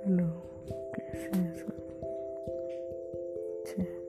hello कैसे हैं सब अच्छे